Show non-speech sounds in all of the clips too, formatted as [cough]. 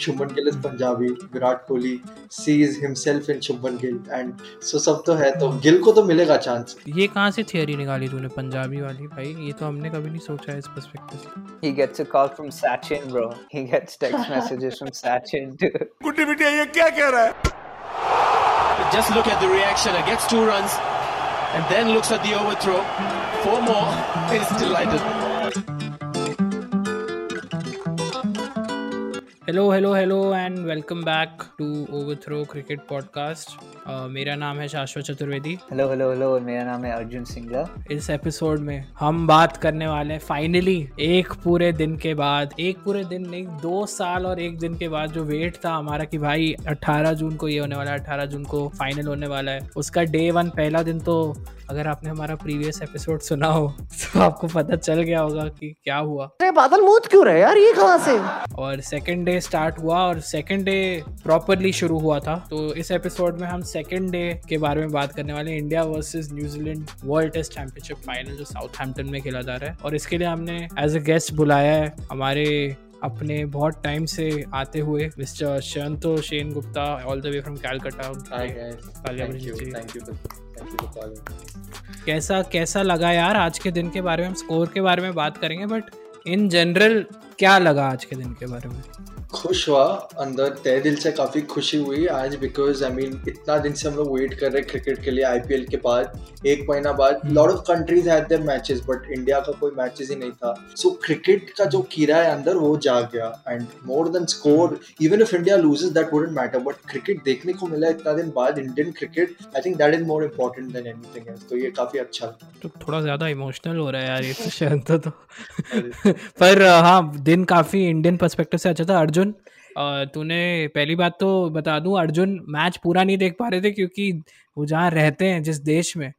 Shubman Gill is Punjabi Virat Kohli sees himself in Shubman Gill and so सब तो है तो गिल को तो मिलेगा चांस ये कहाँ से थियरी निकाली तूने पंजाबी वाली भाई ये तो हमने कभी नहीं सोचा है इस पर्सपेक्टिव से He gets a call from Sachin, bro. He gets text messages from Sachin too. गुड्डी बिटिया ये क्या कह रहा है Just look at the reaction. It gets two runs and then looks at the overthrow. Four more. He's delighted. Hello hello hello and welcome back to overthrow cricket podcast मेरा नाम है शाश्वत चतुर्वेदी। Hello, hello, hello. मेरा नाम है अर्जुन सिंगला। इस episode में हम बात करने वाले हैं फाइनली एक पूरे दिन के बाद एक पूरे दिन नहीं दो साल और एक दिन के बाद जो वेट था हमारा कि भाई 18 जून को ये होने वाला है 18 जून को फाइनल होने वाला है। उसका डे वन पहला दिन तो अगर आपने हमारा प्रीवियस एपिसोड सुना हो तो आपको पता चल गया होगा कि क्या हुआ। अरे बादल मूत क्यों रहे यार ये कहाँ से? और सेकेंड डे स्टार्ट हुआ और सेकेंड डे प्रॉपरली शुरू हुआ था। तो इस एपिसोड में हम सेकेंड डे के बारे में बात करने वाले India versus New Zealand world test championship final जो साउथहैम्पटन में खेला जा रहा है। और इसके लिए हमने एज अ गेस्ट बुलाया है हमारे अपने बहुत टाइम से आते हुए mister Shanto Sengupta all the way from Calcutta hi guys thank thank you you for calling कैसा कैसा लगा यार आज के दिन के बारे में? हम स्कोर के बारे में बात करेंगे बट इन जनरल क्या लगा आज के दिन के बारे में? खुश हुआ अंदर तय दिल से काफ़ी खुशी हुई। आज बिकॉज़ आई मीन इतना दिन से हम लोग वेट कर रहे हैं क्रिकेट के लिए आईपीएल के बाद एक महीना बाद। Lot of countries had their matches but India का कोई मैचेस ही नहीं था। सो so, क्रिकेट का जो कीड़ा है अंदर वो जाग गया। And more than score even if India loses that wouldn't matter but cricket देखने को मिला इतना दिन बाद Indian cricket I think that is more important than anything else तो ये काफ़ी अच्छा लगा तो थोड़ा ज़्यादा इमोशनल हो रहा है यार ये तो [laughs] शायद तो। [laughs] पर हाँ दिन काफ़ी इंडियन पर्सपेक्टिव से अच्छा था। अर्जुन अ, तूने पहली बात तो बता दूँ अर्जुन मैच पूरा नहीं देख पा रहे थे क्योंकि वो जहाँ रहते हैं जिस देश में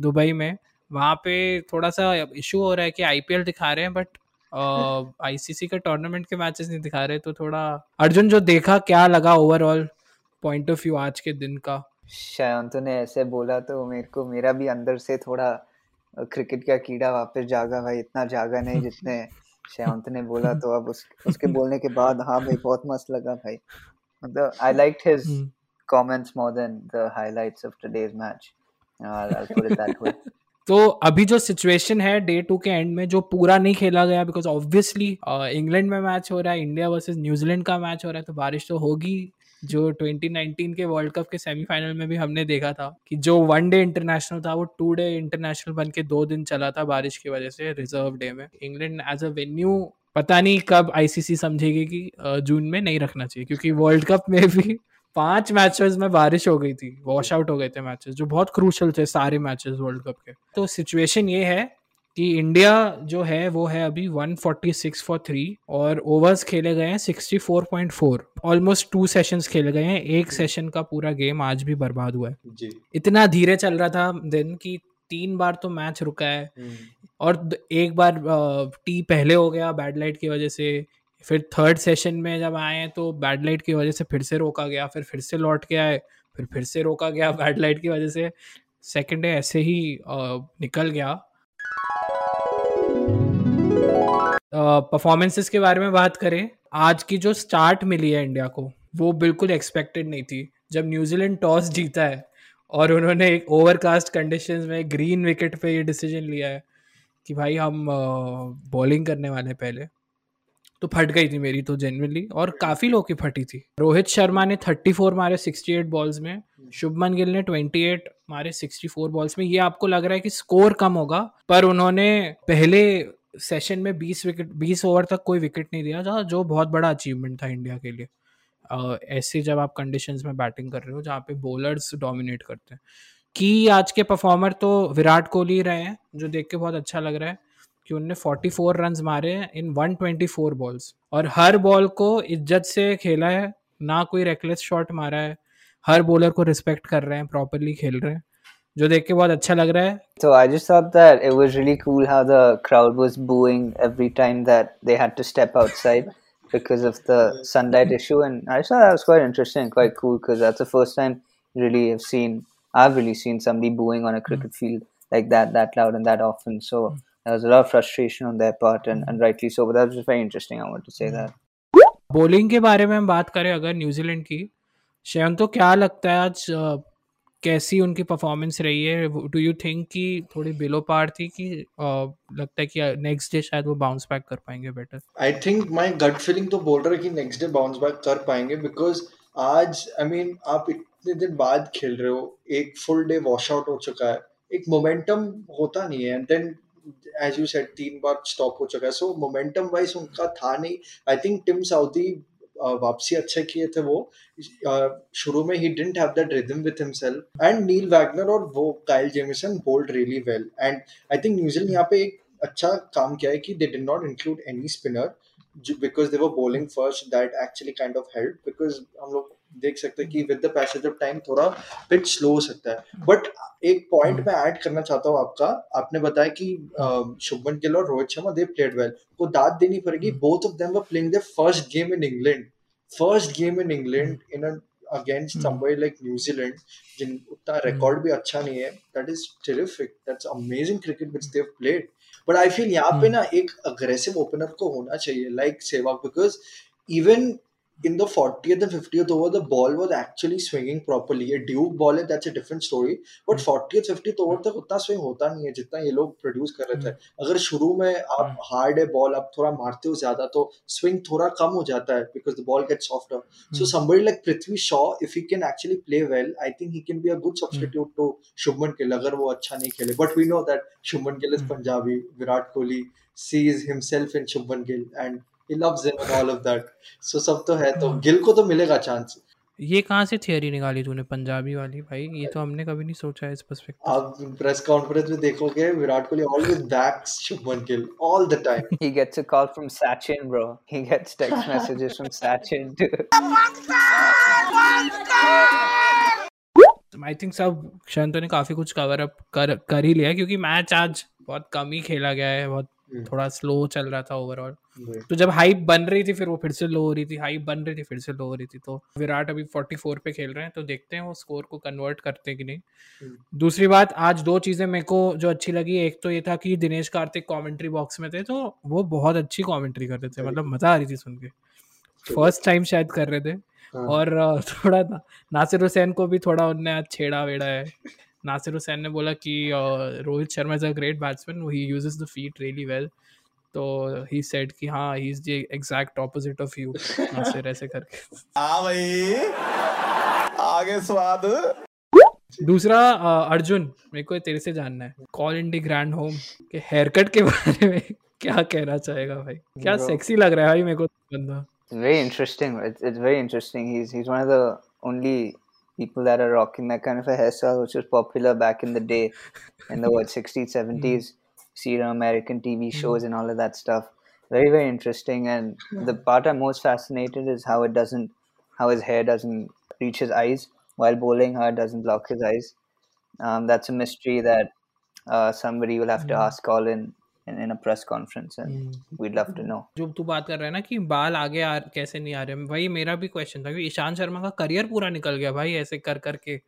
दुबई में वहाँ पे थोड़ा सा इशू हो रहा है कि आईपीएल दिखा रहे हैं बट आईसीसी [laughs] के टूर्नामेंट के मैचेस नहीं दिखा रहे तो थोड़ा अर्जुन जो देखा क्या लगा ओवरऑल पॉइंट ऑफ़ व्यू आज के दिन का? शयंतो ने ऐसे बोला तो मेरे को मेरा भी अंदर से थोड़ा क्रिकेट का कीड़ा वापस जागा भाई इतना जागा नहीं [laughs] जितने शयंत ने बोला तो अब उस [laughs] उसके बोलने के बाद हाँ भाई बहुत मस्त लगा भाई। मतलब I like his comments more than the highlights of today's match I put it that way तो अभी जो सिचुएशन है डे टू के एंड में जो पूरा नहीं खेला गया बिकॉज़ ऑब्वियसली इंग्लैंड में मैच हो रहा है इंडिया वर्सेस न्यूजीलैंड का मैच हो रहा है तो बारिश तो होगी। जो 2019 के वर्ल्ड कप के सेमीफाइनल में भी हमने देखा था कि जो वन डे इंटरनेशनल था, वो टू डे इंटरनेशनल बन के दो दिन चला था बारिश की वजह से रिज़र्व डे में। इंग्लैंड एज अ वेन्यू पता नहीं कब आईसीसी समझेगी कि जून में नहीं रखना चाहिए, क्योंकि वर्ल्ड कप में भी पाँच मैचेस में बारिश हो गई थी वॉश आउट हो गए थे मैचेस जो बहुत क्रूशल थे सारे मैचेस वर्ल्ड कप के। तो सिचुएशन ये है कि इंडिया जो है वो है अभी 146 फॉर थ्री और ओवर्स खेले गए हैं 64.4 ऑलमोस्ट टू सेशंस खेले गए हैं। एक सेशन का पूरा गेम आज भी बर्बाद हुआ है। जी। इतना धीरे चल रहा था दिन की तीन बार तो मैच रुका है। हम्म, और एक बार टी पहले हो गया बैड लाइट की वजह से। फिर थर्ड सेशन में जब आए तो बैड लाइट की वजह से फिर से रोका गया फिर फिर से लौट के आए फिर फिर से रोका गया बैड लाइट की वजह से। सेकेंड डे ऐसे ही निकल गया। परफॉर्मेंसेस के बारे में बात करें, आज की जो स्टार्ट मिली है इंडिया को, वो बिल्कुल एक्सपेक्टेड नहीं थी। जब न्यूजीलैंड टॉस जीता है और उन्होंने एक ओवरकास्ट कंडीशन में ग्रीन विकेट पे ये डिसीज़न लिया है कि भाई हम बॉलिंग करने वाले पहले। तो फट गई थी मेरी तो जेनवनली और काफ़ी लोग की फटी थी। रोहित शर्मा ने 34 मारे 68 बॉल्स में, शुभमन गिल ने 28 मारे 64 बॉल्स में। ये आपको लग रहा है कि स्कोर कम होगा, पर उन्होंने पहले सेशन में 20 विकेट 20 ओवर तक कोई विकेट नहीं दिया था, जो बहुत बड़ा अचीवमेंट था इंडिया के लिए। ऐसे जब आप कंडीशंस में बैटिंग कर रहे हो, जहाँ पे बॉलर्स डोमिनेट करते हैं। की आज के परफॉर्मर तो विराट कोहली रहे हैं, जो देख के बहुत अच्छा लग रहा है, कि उनने 44 रन्स मारे हैं इन 124 बॉल्स और हर बॉल को इज़्ज़त से खेला है, ना कोई रेकलेस शॉट मारा है, हर बॉलर को रिस्पेक्ट कर रहे हैं प्रॉपरली खेल रहे हैं। जो देख के बहुत अच्छा लग रहा है So I just thought that it was really cool how the crowd was booing every time that they had to step outside because of the sunlight issue, and I just thought that was quite interesting, quite cool, because that's the first time really have seen I've really seen somebody booing on a cricket field like that, that loud and that often. So there was a lot of frustration on their part, and, and rightly so. But that was very interesting. I want to say that. Bowling के बारे में हम बात करें अगर New Zealand की शयन तो क्या लगता है आज अ, कैसी उनकी परफॉर्मेंस रही है? डू यू थिंक कि थोड़ी बिलो पार थी कि अ, लगता है कि नेक्स्ट डे शायद वो बाउंस बैक कर पाएँगे better I think my gut feeling तो बोल रहा है कि नेक्स्ट डे बाउंस बैक कर पाएँगे बिकॉज़ आज आई I मीन mean, आप इतने दिन बाद खेल रहे हो एक फुल डे वॉश आउट हो चुका है एक मोमेंटम होता नहीं है and then as you said तीन बार स्टॉप हो चुका है सो मोमेंटम वाइज उनका था नहीं। आई थिंक टिम साउदी वापसी अच्छे किए थे वो। शुरू में ही didn't have that rhythm with himself and Neil Wagner और वो Kyle Jamieson bowled really well and I think New Zealand यहाँ पे एक अच्छा काम किया है कि they did not include any spinner because they were bowling first that actually kind of help because हम लोग देख सकते हैं कि with the passage of time थोड़ा पिच स्लो हो सकता है। बट एक पॉइंट मैं ऐड करना चाहता हूँ आपका। आपने बताया कि शुभमन गिल और Rohit Sharma they played well को दाद देनी पड़ेगी। Both of them were playing their first game in England first game in England in against like New Zealand जिन उतना रिकॉर्ड भी अच्छा नहीं है। That is terrific that's amazing cricket which they have played but I feel यहाँ पे ना एक अग्रेसिव ओपनर को होना चाहिए। Like Sehwag because even in the 40th and 50th over the ball was actually swinging properly a duke ball है that's a different story but 40th 50th over तक उतना swing होता नहीं है जितना ये लोग प्रोड्यूस कर रहे थे अगर शुरू में आप हार्ड है बॉल आप थोड़ा मारते हो ज़्यादा तो swing थोड़ा कम हो जाता है because the ball gets softer so somebody like Prithvi Shaw if he can actually play well I think he can be a good substitute to Shubman Gill अगर वो अच्छा नहीं खेले but we know that Shubman Gill is Punjabi Virat Kohli sees himself in Shubman Gill and he loves and all of that. So सब तो है तो गिल को तो मिलेगा चांस ये कहाँ से थियरी निकाली तूने? पंजाबी वाली भाई ये तो हमने कभी नहीं सोचा है इस पर्सपेक्टिव आप प्रेस कॉन्फ्रेंस में देखोगे Virat Kohli always backs Shubman Gill all the time He gets a call from Sachin, bro. He gets text messages from Sachin too. I think सब शंतो ने काफ़ी कुछ कवर अप कर कर ही लिया है, क्योंकि मैच आज बहुत कम ही खेला गया है बहुत थोड़ा स्लो चल रहा था ओवरऑल तो जब हाइप बन रही थी फिर वो फिर से लो हो रही थी हाइप बन रही थी फिर से लो हो रही थी। तो विराट अभी 44 पे खेल रहे हैं तो देखते हैं वो स्कोर को कन्वर्ट करते हैं कि नहीं। दूसरी बात आज दो चीज़ें मेरे को जो अच्छी लगी एक तो ये था कि दिनेश कार्तिक कमेंट्री बॉक्स में थे तो वो बहुत अच्छी कमेंट्री कर रहे थे मतलब मज़ा आ रही थी सुन के। फ़र्स्ट टाइम शायद कर रहे थे। और थोड़ा ना, नासिर हुसैन को भी थोड़ा उनने आज छेड़ा वेड़ा है। नासिर हुसैन ने बोला कि Rohit Sharma is a great batsman he uses the feet really well तो ही सेड कि हाँ he is the exact opposite of you Nasser ऐसे करके। हाँ भाई। आगे स्वाद। दूसरा अर्जुन मेरे को तेरे से जानना है। Colin de Grandhomme के हेयर कट के बारे में क्या कहना चाहेगा भाई? क्या सेक्सी लग रहा है भाई मेरे को बंदा? It's very interesting. It's, it's very interesting. He's he's one of the only people that are rocking that kind of a hairstyle, which was popular back in the day, in the what sixties, [laughs] seventies. See it on American TV shows and all of that stuff. Very very interesting. And the part I'm most fascinated is how it doesn't, how his hair doesn't reach his eyes while bowling. How it doesn't block his eyes. Um, that's a mystery that uh, somebody will have to ask Colin in, in a press conference, and we'd love to know. जो तू बात कर रहा है ना कि बाल आगे आ कैसे नहीं आ रहे भाई मेरा भी क्वेश्चन था कि ईशान शर्मा का करियर पूरा निकल गया भाई ऐसे कर करके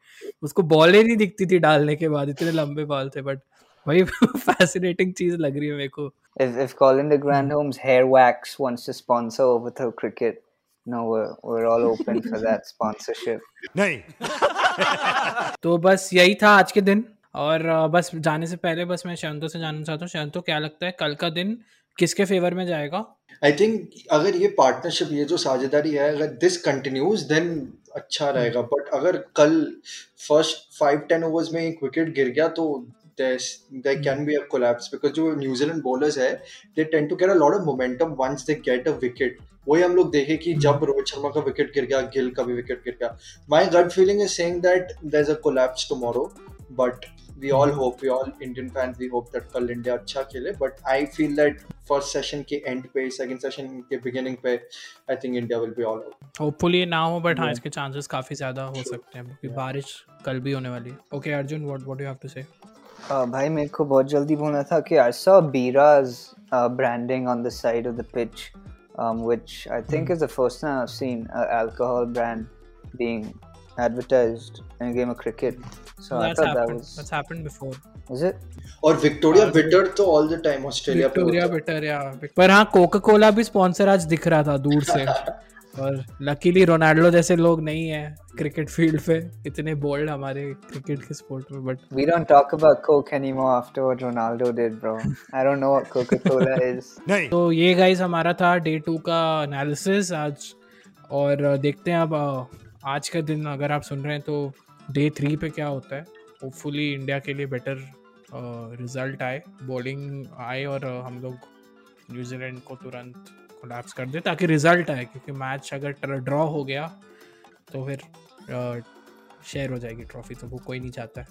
उसको बॉल ही नहीं दिखती थी डालने के बाद इतने लंबे बाल थे बट भाई फैसिनेटिंग चीज़ लग रही है मेरे को If if Colin de Grandhome's hair wax wants to sponsor Overthrow Cricket, no, we're we're all open for that sponsorship. नहीं तो बस यही था आज के दिन और बस जाने से पहले बस मैं शांतो से जानना चाहता हूँ। शांतो क्या लगता है कल का दिन किसके फेवर में जाएगा? आई थिंक अगर ये पार्टनरशिप ये जो साझेदारी है अगर दिस कंटिन्यूज देन अच्छा रहेगा। बट अगर कल फ़र्स्ट फाइव टेन ओवर्स में एक विकेट गिर गया तो there can be a collapse because जो न्यूजीलैंड बॉलर्स है they tend to get a lot of momentum once they get a wicket वही हम लोग देखे कि जब रोहित शर्मा का विकेट गिर गया गिल का भी विकेट गिर गया। My gut feeling is saying that there is a collapse tomorrow but we all hope we all indian fans we hope that कल इंडिया अच्छा खेले but i feel that first session के end पे second session के beginning पे i think india will be all out hopefully ना हो but हाँ इसके चांसेस काफ़ी ज़्यादा हो सकते हैं क्योंकि बारिश कल भी होने वाली है okay Arjun what what you have to say Uh, भाई मेरे को बहुत जल्दी बोलना था कि I saw Bira's uh, branding on the side of the pitch, um, which I think is the first time I've seen an alcohol brand being advertised in a game of cricket. So I that's thought that was. that's happened before Is it? और Victoria bitter तो all the time Australia पे Victoria है। Better या पर हाँ Coca Cola भी sponsor आज दिख रहा था दूर से और लकीली रोनाल्डो जैसे लोग नहीं है क्रिकेट फ़ील्ड पे इतने बोल्ड हमारे क्रिकेट के स्पोर्ट में but We don't talk about Coke anymore after what Ronaldo did, bro. I don't know what Coca Cola is. नहीं तो ये गाइज़ हमारा था डे टू का एनालिसिस आज और देखते हैं अब अ, आज का दिन अगर आप सुन रहे हैं तो डे थ्री पे क्या होता है? होपफुली इंडिया के लिए बेटर रिज़ल्ट आए बॉलिंग आए और हम लोग न्यूजीलैंड को तुरंत कोलैप्स कर दे ताकि रिज़ल्ट आए, क्योंकि मैच अगर ड्रॉ हो गया तो फिर शेयर हो जाएगी ट्रॉफी तो वो कोई नहीं चाहता है।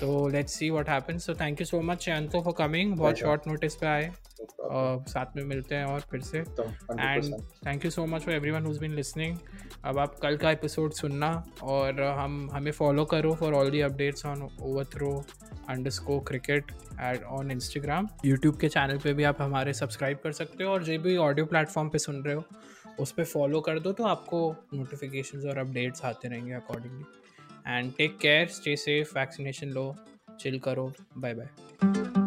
तो let's see what happens so thank you so much Shanto for coming बहुत शॉर्ट नोटिस पे आए. और साथ में मिलते हैं और फिर से। And thank you so much for everyone who's been listening अब आप कल का एपिसोड सुनना और हम हमें फॉलो करो for all the updates on overthrow underscore cricket at on Instagram YouTube के चैनल पे भी आप हमारे सब्सक्राइब कर सकते हो और जो भी ऑडियो प्लेटफॉर्म पे सुन रहे हो उस पर फॉलो कर दो तो आपको नोटिफिकेशंस और अपडेट्स आते रहेंगे accordingly and take care stay safe vaccination low chill करो बाय बाय